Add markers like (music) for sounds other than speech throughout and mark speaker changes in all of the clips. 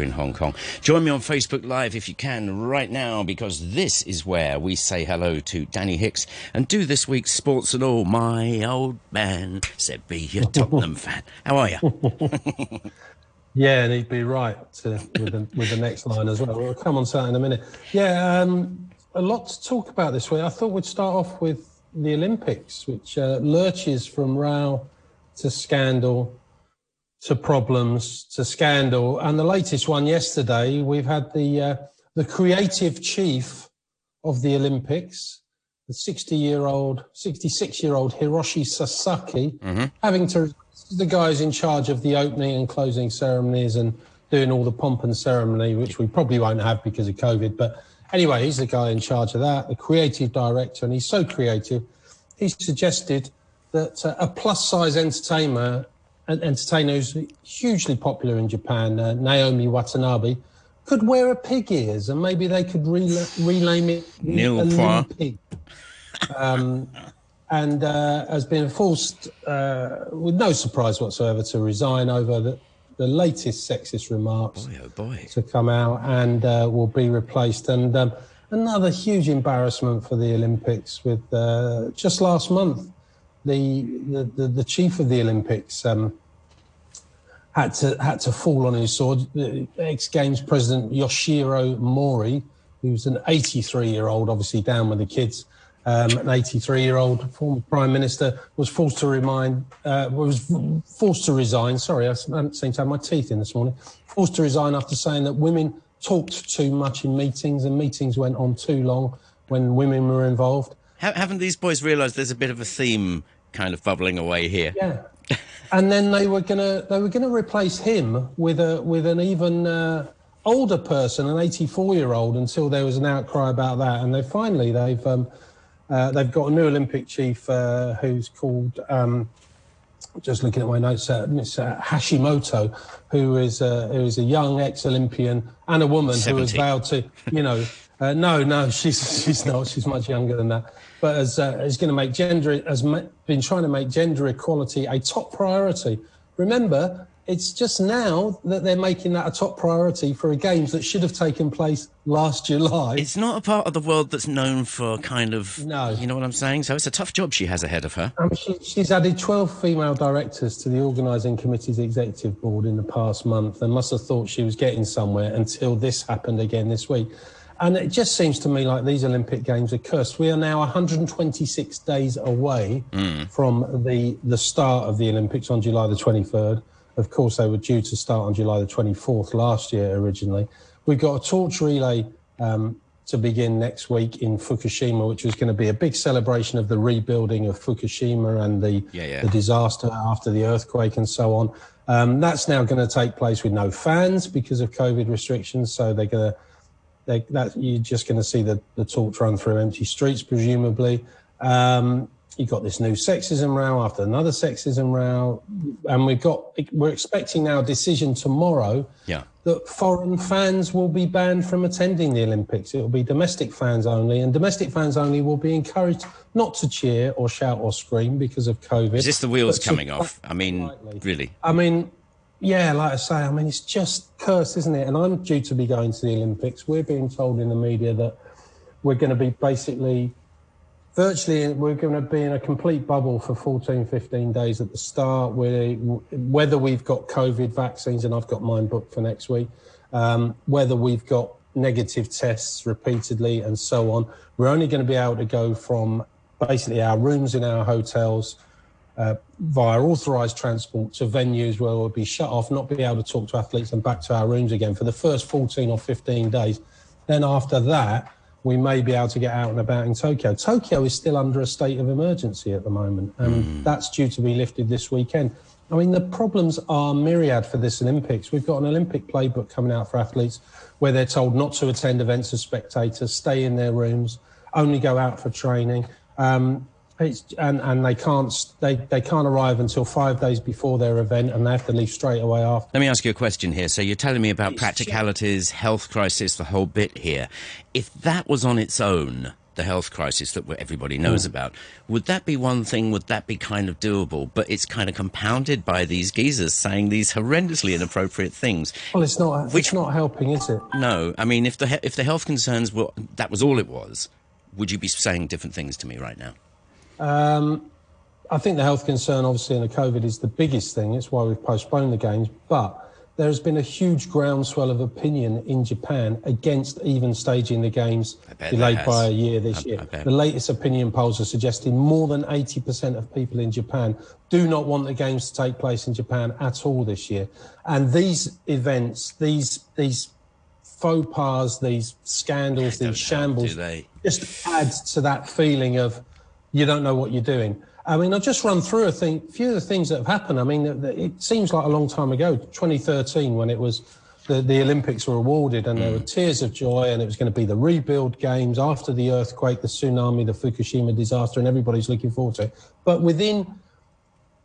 Speaker 1: in Hong Kong. Join me on Facebook Live if you can right now because this is where we say hello to Danny Hicks and do this week's Sports and All. My old man said be a (laughs) Tottenham fan. How are you? (laughs)
Speaker 2: yeah, and he'd be right to, with, the, with the next line as well. We'll come on to that in a minute. Yeah, um, a lot to talk about this week. I thought we'd start off with the Olympics, which uh, lurches from row to scandal to problems to scandal. And the latest one yesterday, we've had the uh, the creative chief of the Olympics, the 60 year old, 66 year old Hiroshi Sasaki, mm-hmm. having to the guys in charge of the opening and closing ceremonies and doing all the pomp and ceremony, which we probably won't have because of COVID. But anyway, he's the guy in charge of that, the creative director, and he's so creative. He suggested that uh, a plus size entertainer entertainer who's hugely popular in Japan, uh, Naomi Watanabe, could wear a pig ears and maybe they could rename it
Speaker 1: Nil
Speaker 2: Pig. Um, and uh, has been forced, uh, with no surprise whatsoever, to resign over the, the latest sexist remarks
Speaker 1: boy, oh boy.
Speaker 2: to come out and uh, will be replaced. And um, another huge embarrassment for the Olympics with uh, just last month the, the, the, the chief of the Olympics um, had to had to fall on his sword. The ex Games president Yoshihiro Mori, who was an 83 year old, obviously down with the kids. Um, an 83 year old former prime minister was forced to remind, uh, was forced to resign. Sorry, I haven't seemed to have my teeth in this morning. Forced to resign after saying that women talked too much in meetings and meetings went on too long when women were involved.
Speaker 1: Haven't these boys realised there's a bit of a theme kind of bubbling away here.
Speaker 2: Yeah. and then they were gonna they were gonna replace him with a with an even uh, older person, an 84 year old, until there was an outcry about that. And they finally they've um, uh, they've got a new Olympic chief uh, who's called. Um, just looking at my notes, uh, it's uh, Hashimoto, who is uh, who is a young ex-Olympian and a woman
Speaker 1: 70.
Speaker 2: who has vowed to, you know, uh, no, no, (laughs) she's she's not. She's much younger than that but as uh, is going to make gender has been trying to make gender equality a top priority. Remember, it's just now that they're making that a top priority for a games that should have taken place last July.
Speaker 1: It's not a part of the world that's known for kind of,
Speaker 2: no.
Speaker 1: you know what I'm saying? So it's a tough job she has ahead of her.
Speaker 2: Um, she, she's added 12 female directors to the organising committee's executive board in the past month and must have thought she was getting somewhere until this happened again this week. And it just seems to me like these Olympic Games are cursed. We are now 126 days away mm. from the, the start of the Olympics on July the 23rd. Of course, they were due to start on July the 24th last year originally. We've got a torch relay um, to begin next week in Fukushima, which is going to be a big celebration of the rebuilding of Fukushima and the,
Speaker 1: yeah, yeah.
Speaker 2: the disaster after the earthquake and so on. Um, that's now going to take place with no fans because of COVID restrictions. So they're going to they, that you're just going to see the, the torch run through empty streets, presumably. Um, you've got this new sexism row after another sexism row, and we've got we're expecting now a decision tomorrow.
Speaker 1: Yeah.
Speaker 2: That foreign fans will be banned from attending the Olympics. It will be domestic fans only, and domestic fans only will be encouraged not to cheer or shout or scream because of COVID.
Speaker 1: Is this the wheels coming off? I mean, really?
Speaker 2: I mean, yeah, like I say, I mean, it's just cursed, isn't it? And I'm due to be going to the Olympics. We're being told in the media that we're going to be basically virtually we're going to be in a complete bubble for 14 15 days at the start we whether we've got covid vaccines and i've got mine booked for next week um, whether we've got negative tests repeatedly and so on we're only going to be able to go from basically our rooms in our hotels uh, via authorised transport to venues where we'll be shut off, not be able to talk to athletes and back to our rooms again for the first 14 or 15 days. Then after that, we may be able to get out and about in Tokyo. Tokyo is still under a state of emergency at the moment, and mm. that's due to be lifted this weekend. I mean, the problems are myriad for this Olympics. We've got an Olympic playbook coming out for athletes where they're told not to attend events as spectators, stay in their rooms, only go out for training. Um, it's, and and they can't they, they can't arrive until five days before their event, and they have to leave straight away after.
Speaker 1: Let me ask you a question here. So you're telling me about it's practicalities, health crisis, the whole bit here. If that was on its own the health crisis that everybody knows mm. about. Would that be one thing? Would that be kind of doable? But it's kind of compounded by these geezers saying these horrendously inappropriate things.
Speaker 2: Well, it's not. Which, it's not helping, is it?
Speaker 1: No. I mean, if the if the health concerns were that was all it was, would you be saying different things to me right now?
Speaker 2: Um, I think the health concern, obviously, in the COVID is the biggest thing. It's why we've postponed the games. But there has been a huge groundswell of opinion in Japan against even staging the games delayed by a year this I, year. I the latest opinion polls are suggesting more than 80% of people in Japan do not want the games to take place in Japan at all this year. And these events, these these faux pas, these scandals, these shambles, help, just add to that feeling of you don't know what you're doing. I mean, I'll just run through a thing, few of the things that have happened. I mean, it seems like a long time ago, 2013, when it was the, the Olympics were awarded and there were mm. tears of joy and it was going to be the rebuild games after the earthquake, the tsunami, the Fukushima disaster, and everybody's looking forward to it. But within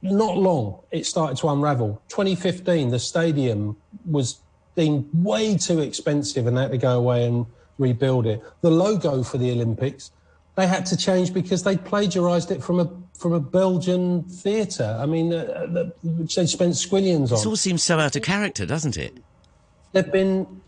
Speaker 2: not long, it started to unravel. 2015, the stadium was deemed way too expensive and they had to go away and rebuild it. The logo for the Olympics, they had to change because they plagiarized it from a from a Belgian theatre. I mean, uh, uh which they spent squillions on.
Speaker 1: This all seems so out of character, doesn't it?
Speaker 2: There've been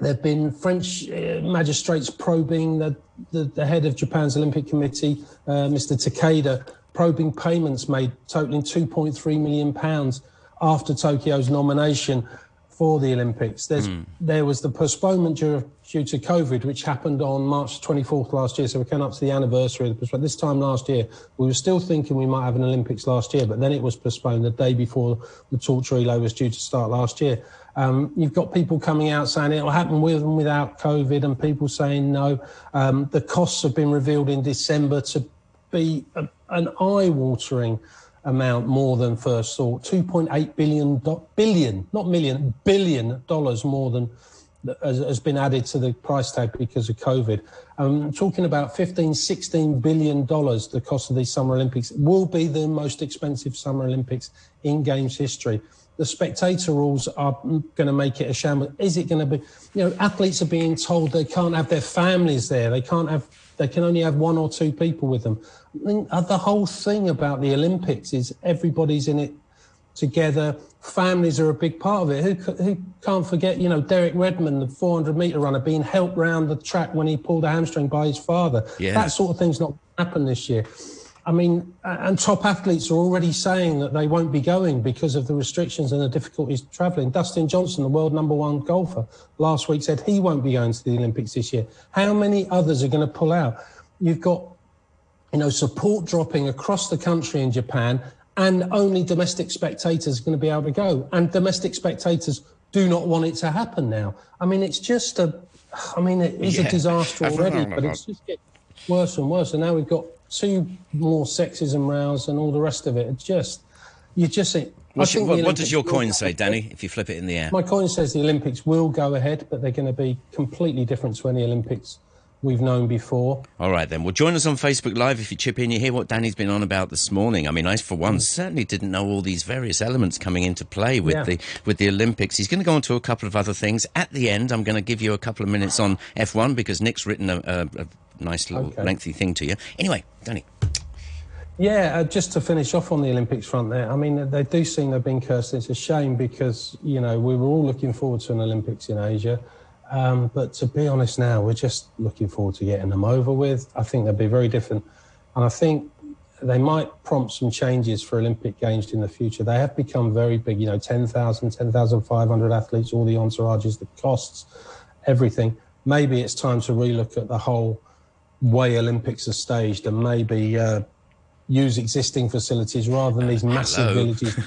Speaker 2: there've been French uh, magistrates probing the, the, the head of Japan's Olympic Committee, uh, Mr. Takeda, probing payments made totaling 2.3 million pounds after Tokyo's nomination for the Olympics. Mm. There was the postponement due, due, to COVID, which happened on March 24th last year. So we came up to the anniversary of the postponement. This time last year, we were still thinking we might have an Olympics last year, but then it was postponed the day before the torch relay was due to start last year. Um, you've got people coming out saying it'll happen with and without COVID, and people saying no. Um, the costs have been revealed in December to be a, an eye-watering amount more than first thought. 2.8 billion, billion, not million, billion dollars more than has, has been added to the price tag because of COVID. I'm talking about 15, 16 billion dollars. The cost of these Summer Olympics will be the most expensive Summer Olympics in Games history. The spectator rules are going to make it a shambles. Is it going to be? You know, athletes are being told they can't have their families there. They can't have they can only have one or two people with them. Uh, the whole thing about the Olympics is everybody's in it together. Families are a big part of it. Who, who can't forget, you know, Derek Redmond, the 400 meter runner, being helped round the track when he pulled a hamstring by his father. Yeah. That sort of thing's not happened this year. I mean, and top athletes are already saying that they won't be going because of the restrictions and the difficulties travelling. Dustin Johnson, the world number one golfer, last week said he won't be going to the Olympics this year. How many others are going to pull out? You've got, you know, support dropping across the country in Japan, and only domestic spectators are going to be able to go. And domestic spectators do not want it to happen now. I mean, it's just a, I mean, it is yeah. a disaster already, but it's just getting worse and worse. And now we've got two more sexism rows and all the rest of it. It's just, you just think.
Speaker 1: What, what, what does your coin say, Danny, if you flip it in the air?
Speaker 2: My coin says the Olympics will go ahead, but they're going to be completely different to any Olympics we've known before.
Speaker 1: All right, then. Well, join us on Facebook Live if you chip in. You hear what Danny's been on about this morning. I mean, I, for one, certainly didn't know all these various elements coming into play with yeah. the with the Olympics. He's going to go on to a couple of other things. At the end, I'm going to give you a couple of minutes on F1 because Nick's written a, a, a nice little okay. lengthy thing to you. Anyway, Danny.
Speaker 2: Yeah, uh, just to finish off on the Olympics front there, I mean, they do seem they've been cursed. It's a shame because, you know, we were all looking forward to an Olympics in Asia. Um, but to be honest now, we're just looking forward to getting them over with. I think they'll be very different. And I think they might prompt some changes for Olympic Games in the future. They have become very big, you know, 10,000, 10,500 athletes, all the entourages, the costs, everything. Maybe it's time to relook at the whole way Olympics are staged and maybe uh, use existing facilities rather than these massive Hello. villages.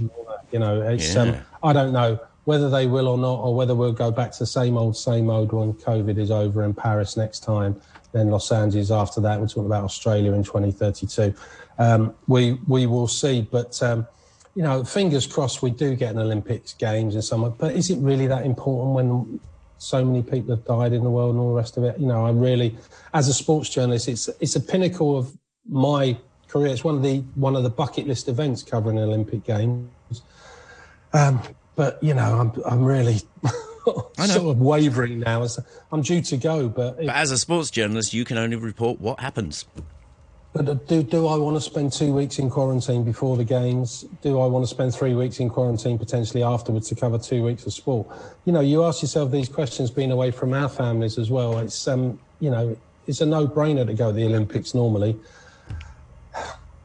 Speaker 2: (laughs) you know, it's um, yeah. um, I don't know whether they will or not, or whether we'll go back to the same old, same old when COVID is over in Paris next time, then Los Angeles after that. We're talking about Australia in 2032. Um, we we will see, but. Um, you know, fingers crossed we do get an Olympics Games in summer. But is it really that important when so many people have died in the world and all the rest of it. You know, I really, as a sports journalist, it's it's a pinnacle of my career. It's one of the one of the bucket list events covering Olympic Games. Um, but you know, I'm I'm really (laughs) sort of wavering now. I'm due to go, but,
Speaker 1: but as a sports journalist, you can only report what happens.
Speaker 2: But do, do I want to spend two weeks in quarantine before the games? Do I want to spend three weeks in quarantine potentially afterwards to cover two weeks of sport? You know, you ask yourself these questions being away from our families as well. It's, um, you know, it's a no-brainer to go to the Olympics normally.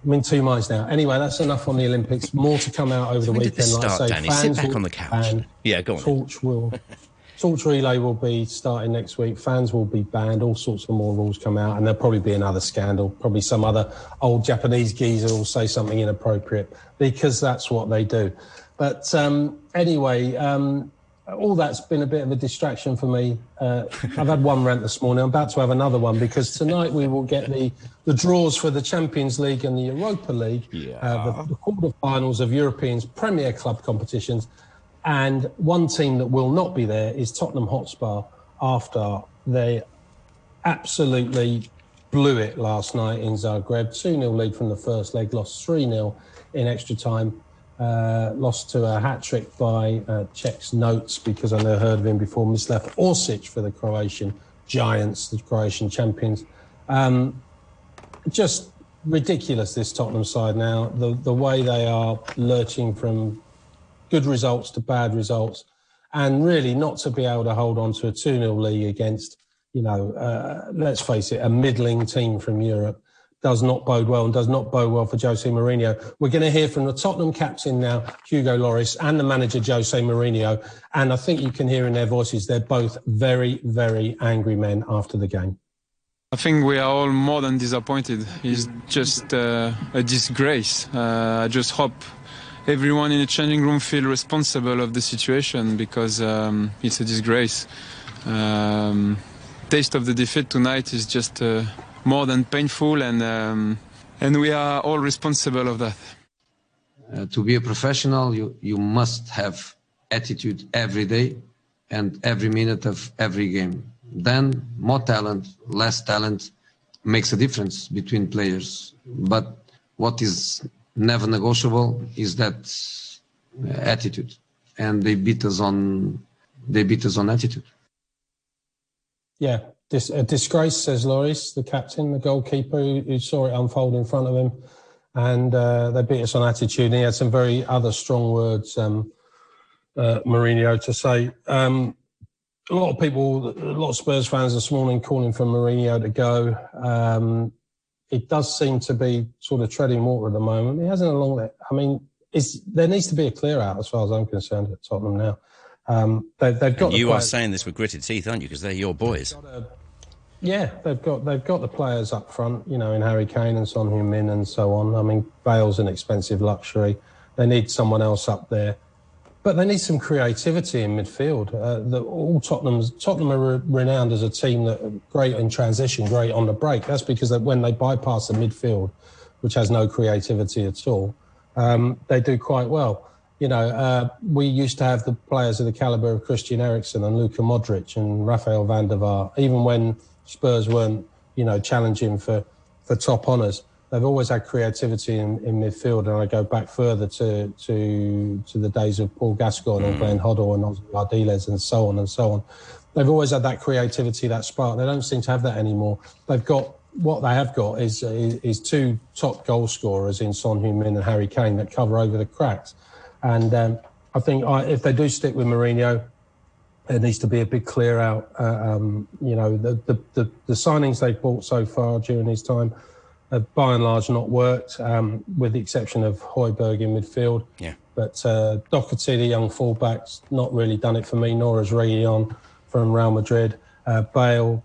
Speaker 2: I'm in two minds now. Anyway, that's enough on the Olympics. More to come out over
Speaker 1: so
Speaker 2: the weekend.
Speaker 1: Like start, I say, Danny? Sit back on the couch. Yeah, go on.
Speaker 2: Torch will Torch Relay will be starting next week. Fans will be banned. All sorts of more rules come out, and there'll probably be another scandal. Probably some other old Japanese geezer will say something inappropriate because that's what they do. But um, anyway, um, all that's been a bit of a distraction for me. Uh, I've had one rant this morning. I'm about to have another one because tonight we will get the, the draws for the Champions League and the Europa League,
Speaker 1: yeah.
Speaker 2: uh, the, the quarterfinals of Europeans Premier Club competitions. And one team that will not be there is Tottenham Hotspur after they absolutely blew it last night in Zagreb. 2 0 lead from the first leg, lost 3 0 in extra time. Uh, lost to a hat trick by uh, Czech's notes because I never heard of him before. Mislav Orsic for the Croatian Giants, the Croatian champions. Um, just ridiculous, this Tottenham side now. The, the way they are lurching from good results to bad results, and really not to be able to hold on to a 2 0 lead against, you know, uh, let's face it, a middling team from Europe does not bode well and does not bode well for Jose Mourinho. We're going to hear from the Tottenham captain now, Hugo Lloris, and the manager, Jose Mourinho. And I think you can hear in their voices, they're both very, very angry men after the game.
Speaker 3: I think we are all more than disappointed. It's just uh, a disgrace. Uh, I just hope everyone in the changing room feel responsible of the situation because um, it's a disgrace. Um, taste of the defeat tonight is just uh, more than painful, and um, and we are all responsible of that.
Speaker 4: Uh, to be a professional, you you must have attitude every day and every minute of every game. Then more talent, less talent makes a difference between players. But what is never negotiable is that uh, attitude, and they beat us on they beat us on attitude.
Speaker 2: Yeah, Dis- a disgrace, says Lloris, the captain, the goalkeeper who, who, saw it unfold in front of him, and uh, they beat us on attitude. And he had some very other strong words, um, uh, Mourinho, to say. Um, a lot of people, a lot of Spurs fans this morning calling for Mourinho to go. Um, it does seem to be sort of treading water at the moment. He hasn't along there. I mean, is there needs to be a clear out as far as I'm concerned at Tottenham now. Um, they, have got.
Speaker 1: You are saying this with gritted teeth, aren't you? Because they're your boys. A,
Speaker 2: yeah, they've got they've got the players up front, you know, in Harry Kane and Son Heung-min and so on. I mean, Bale's an expensive luxury. They need someone else up there. But they need some creativity in midfield. Uh, the, all Tottenham's Tottenham are re- renowned as a team that are great in transition, great on the break. That's because that when they bypass the midfield, which has no creativity at all, um, they do quite well. You know, uh, we used to have the players of the caliber of Christian Eriksen and Luka Modric and Rafael van der Vaart, even when Spurs weren't, you know, challenging for, for top honours they've always had creativity in, in midfield, and I go back further to to to the days of Paul Gascoigne mm. or Glenn Hoddle and Oscar Ardiles and so on and so on. They've always had that creativity, that spark. They don't seem to have that anymore. They've got what they have got is is, is two top goal scorers in Son Heung-min and Harry Kane that cover over the cracks, and um, I think I, if they do stick with Mourinho. There needs to be a big clear out. Uh, um, you know, the, the, the, the signings they've bought so far during his time, have by and large not worked, um, with the exception of Højbjerg in midfield.
Speaker 1: Yeah.
Speaker 2: But uh, Doherty, the young fullback's not really done it for me, nor has Reguilon from Real Madrid. Uh, Bale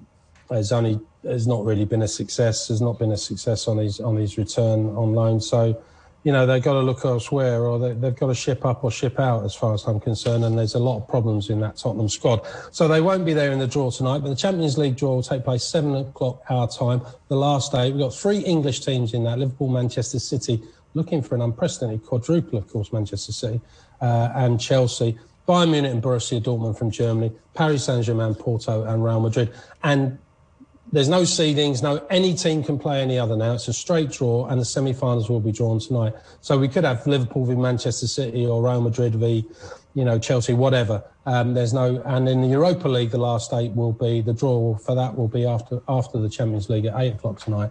Speaker 2: has only has not really been a success. Has not been a success on his on his return on loan. So you know, they've got to look elsewhere or they, have got to ship up or ship out, as far as I'm concerned. And there's a lot of problems in that Tottenham squad. So they won't be there in the draw tonight, but the Champions League draw will take place seven o'clock our time, the last day. We've got three English teams in that Liverpool, Manchester City, looking for an unprecedented quadruple, of course, Manchester City, uh, and Chelsea. Bayern Munich and Borussia Dortmund from Germany, Paris Saint Germain, Porto, and Real Madrid. And there's no seedings, no any team can play any other now. It's a straight draw, and the semi-finals will be drawn tonight. So we could have Liverpool v Manchester City or Real Madrid v, you know, Chelsea, whatever. Um, there's no, and in the Europa League, the last eight will be the draw for that will be after after the Champions League at eight o'clock tonight.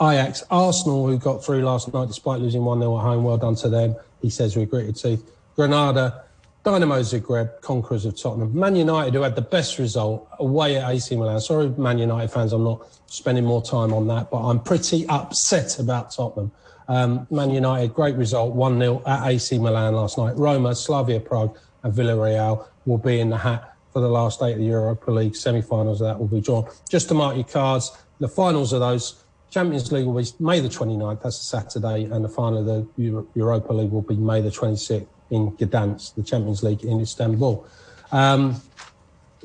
Speaker 2: Ajax, Arsenal, who got through last night despite losing 1 0 at home, well done to them. He says with gritted teeth. Granada, Dynamo Zagreb, conquerors of Tottenham. Man United, who had the best result away at AC Milan. Sorry, Man United fans, I'm not spending more time on that, but I'm pretty upset about Tottenham. Um, Man United, great result, 1 0 at AC Milan last night. Roma, Slavia Prague, and Villarreal will be in the hat for the last eight of the Europa League semi finals. That will be drawn. Just to mark your cards, the finals of those Champions League will be May the 29th, that's a Saturday, and the final of the Europa League will be May the 26th in Gdansk, the Champions League in Istanbul. Um,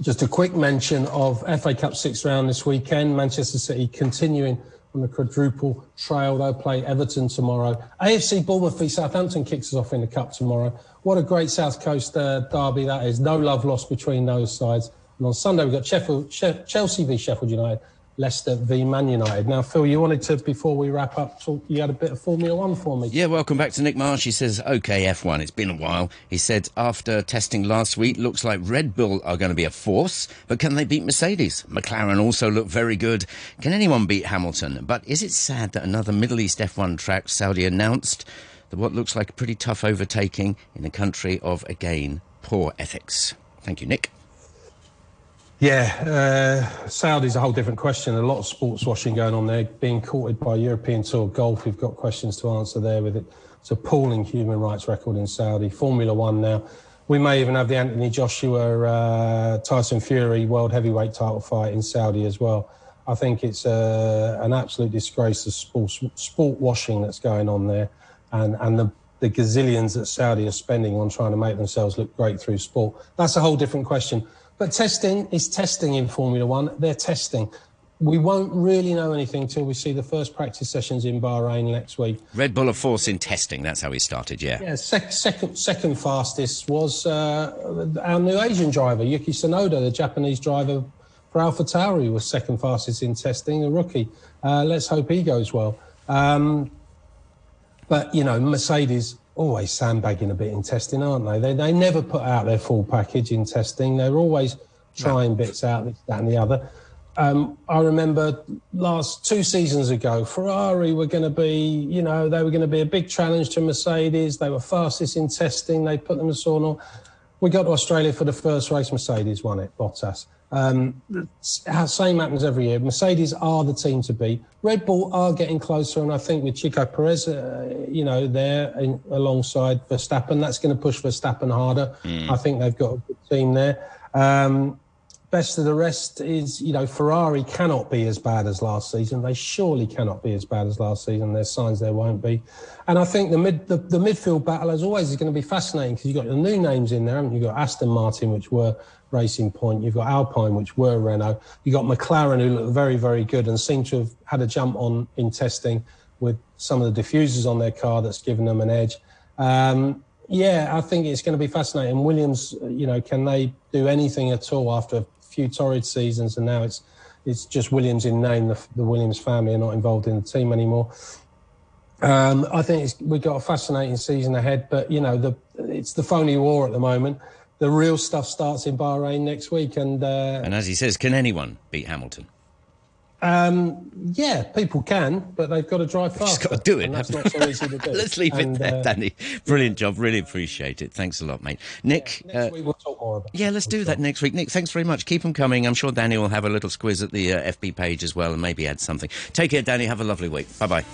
Speaker 2: just a quick mention of FA Cup sixth round this weekend. Manchester City continuing on the quadruple trail. They'll play Everton tomorrow. AFC Bournemouth v Southampton kicks us off in the Cup tomorrow. What a great South Coast uh, derby that is. No love lost between those sides. And on Sunday, we've got Sheffield, Chelsea v Sheffield United. Leicester v Man United. Now, Phil, you wanted to, before we wrap up, talk, you had a bit of Formula One for me.
Speaker 1: Yeah, welcome back to Nick Marsh. He says, OK, F1, it's been a while. He said, after testing last week, looks like Red Bull are going to be a force, but can they beat Mercedes? McLaren also look very good. Can anyone beat Hamilton? But is it sad that another Middle East F1 track, Saudi, announced that what looks like a pretty tough overtaking in a country of, again, poor ethics? Thank you, Nick.
Speaker 2: Yeah, uh, Saudi's a whole different question. A lot of sports washing going on there, being courted by European Tour Golf. We've got questions to answer there with it. It's appalling human rights record in Saudi. Formula One now. We may even have the Anthony Joshua uh, Tyson Fury world heavyweight title fight in Saudi as well. I think it's uh, an absolute disgrace of sports, sport washing that's going on there, and and the the gazillions that Saudi are spending on trying to make themselves look great through sport. That's a whole different question. But testing is testing in Formula One. They're testing. We won't really know anything till we see the first practice sessions in Bahrain next week.
Speaker 1: Red Bull of Force in testing. That's how he started. Yeah.
Speaker 2: Yeah. Sec- second, second fastest was uh, our new Asian driver Yuki Tsunoda, the Japanese driver for AlphaTauri, was second fastest in testing. A rookie. Uh, let's hope he goes well. Um, but you know, Mercedes always sandbagging a bit in testing, aren't they? They, they never put out their full package in testing. They're always trying yeah. bits out, this, that, and the other. Um, I remember last two seasons ago, Ferrari were going to be, you know, they were going to be a big challenge to Mercedes. They were fastest in testing. They put them in sauna. We got to Australia for the first race. Mercedes won it, Bottas. Um, same happens every year. Mercedes are the team to beat. Red Bull are getting closer, and I think with Checo Perez, uh, you know, there in, alongside Verstappen, that's going to push Verstappen harder. Mm. I think they've got a good team there. Um, best of the rest is, you know, Ferrari cannot be as bad as last season. They surely cannot be as bad as last season. There's signs there won't be. And I think the mid the, the midfield battle, as always, is going to be fascinating because you've got the new names in there, haven't you? You've got Aston Martin, which were Racing Point. You've got Alpine, which were Renault. You've got McLaren, who look very, very good and seem to have had a jump on in testing with some of the diffusers on their car that's given them an edge. Um, yeah, I think it's going to be fascinating. Williams, you know, can they do anything at all after a few torrid seasons, and now it's it's just Williams in name. The, the Williams family are not involved in the team anymore. Um, I think we've got a fascinating season ahead, but you know, the it's the phony war at the moment. The real stuff starts in Bahrain next week, and uh,
Speaker 1: and as he says, can anyone beat Hamilton?
Speaker 2: Um, yeah, people can, but they've got to drive fast.
Speaker 1: Just got to do it.
Speaker 2: that's not so easy to do. (laughs)
Speaker 1: Let's leave and, it there, uh, Danny. Brilliant job. Really appreciate it. Thanks a lot, mate. Nick.
Speaker 2: Yeah, next uh, week we'll talk more about.
Speaker 1: Yeah, let's do that next week. Nick, thanks very much. Keep them coming. I'm sure Danny will have a little squiz at the uh, FB page as well, and maybe add something. Take care, Danny. Have a lovely week. Bye bye.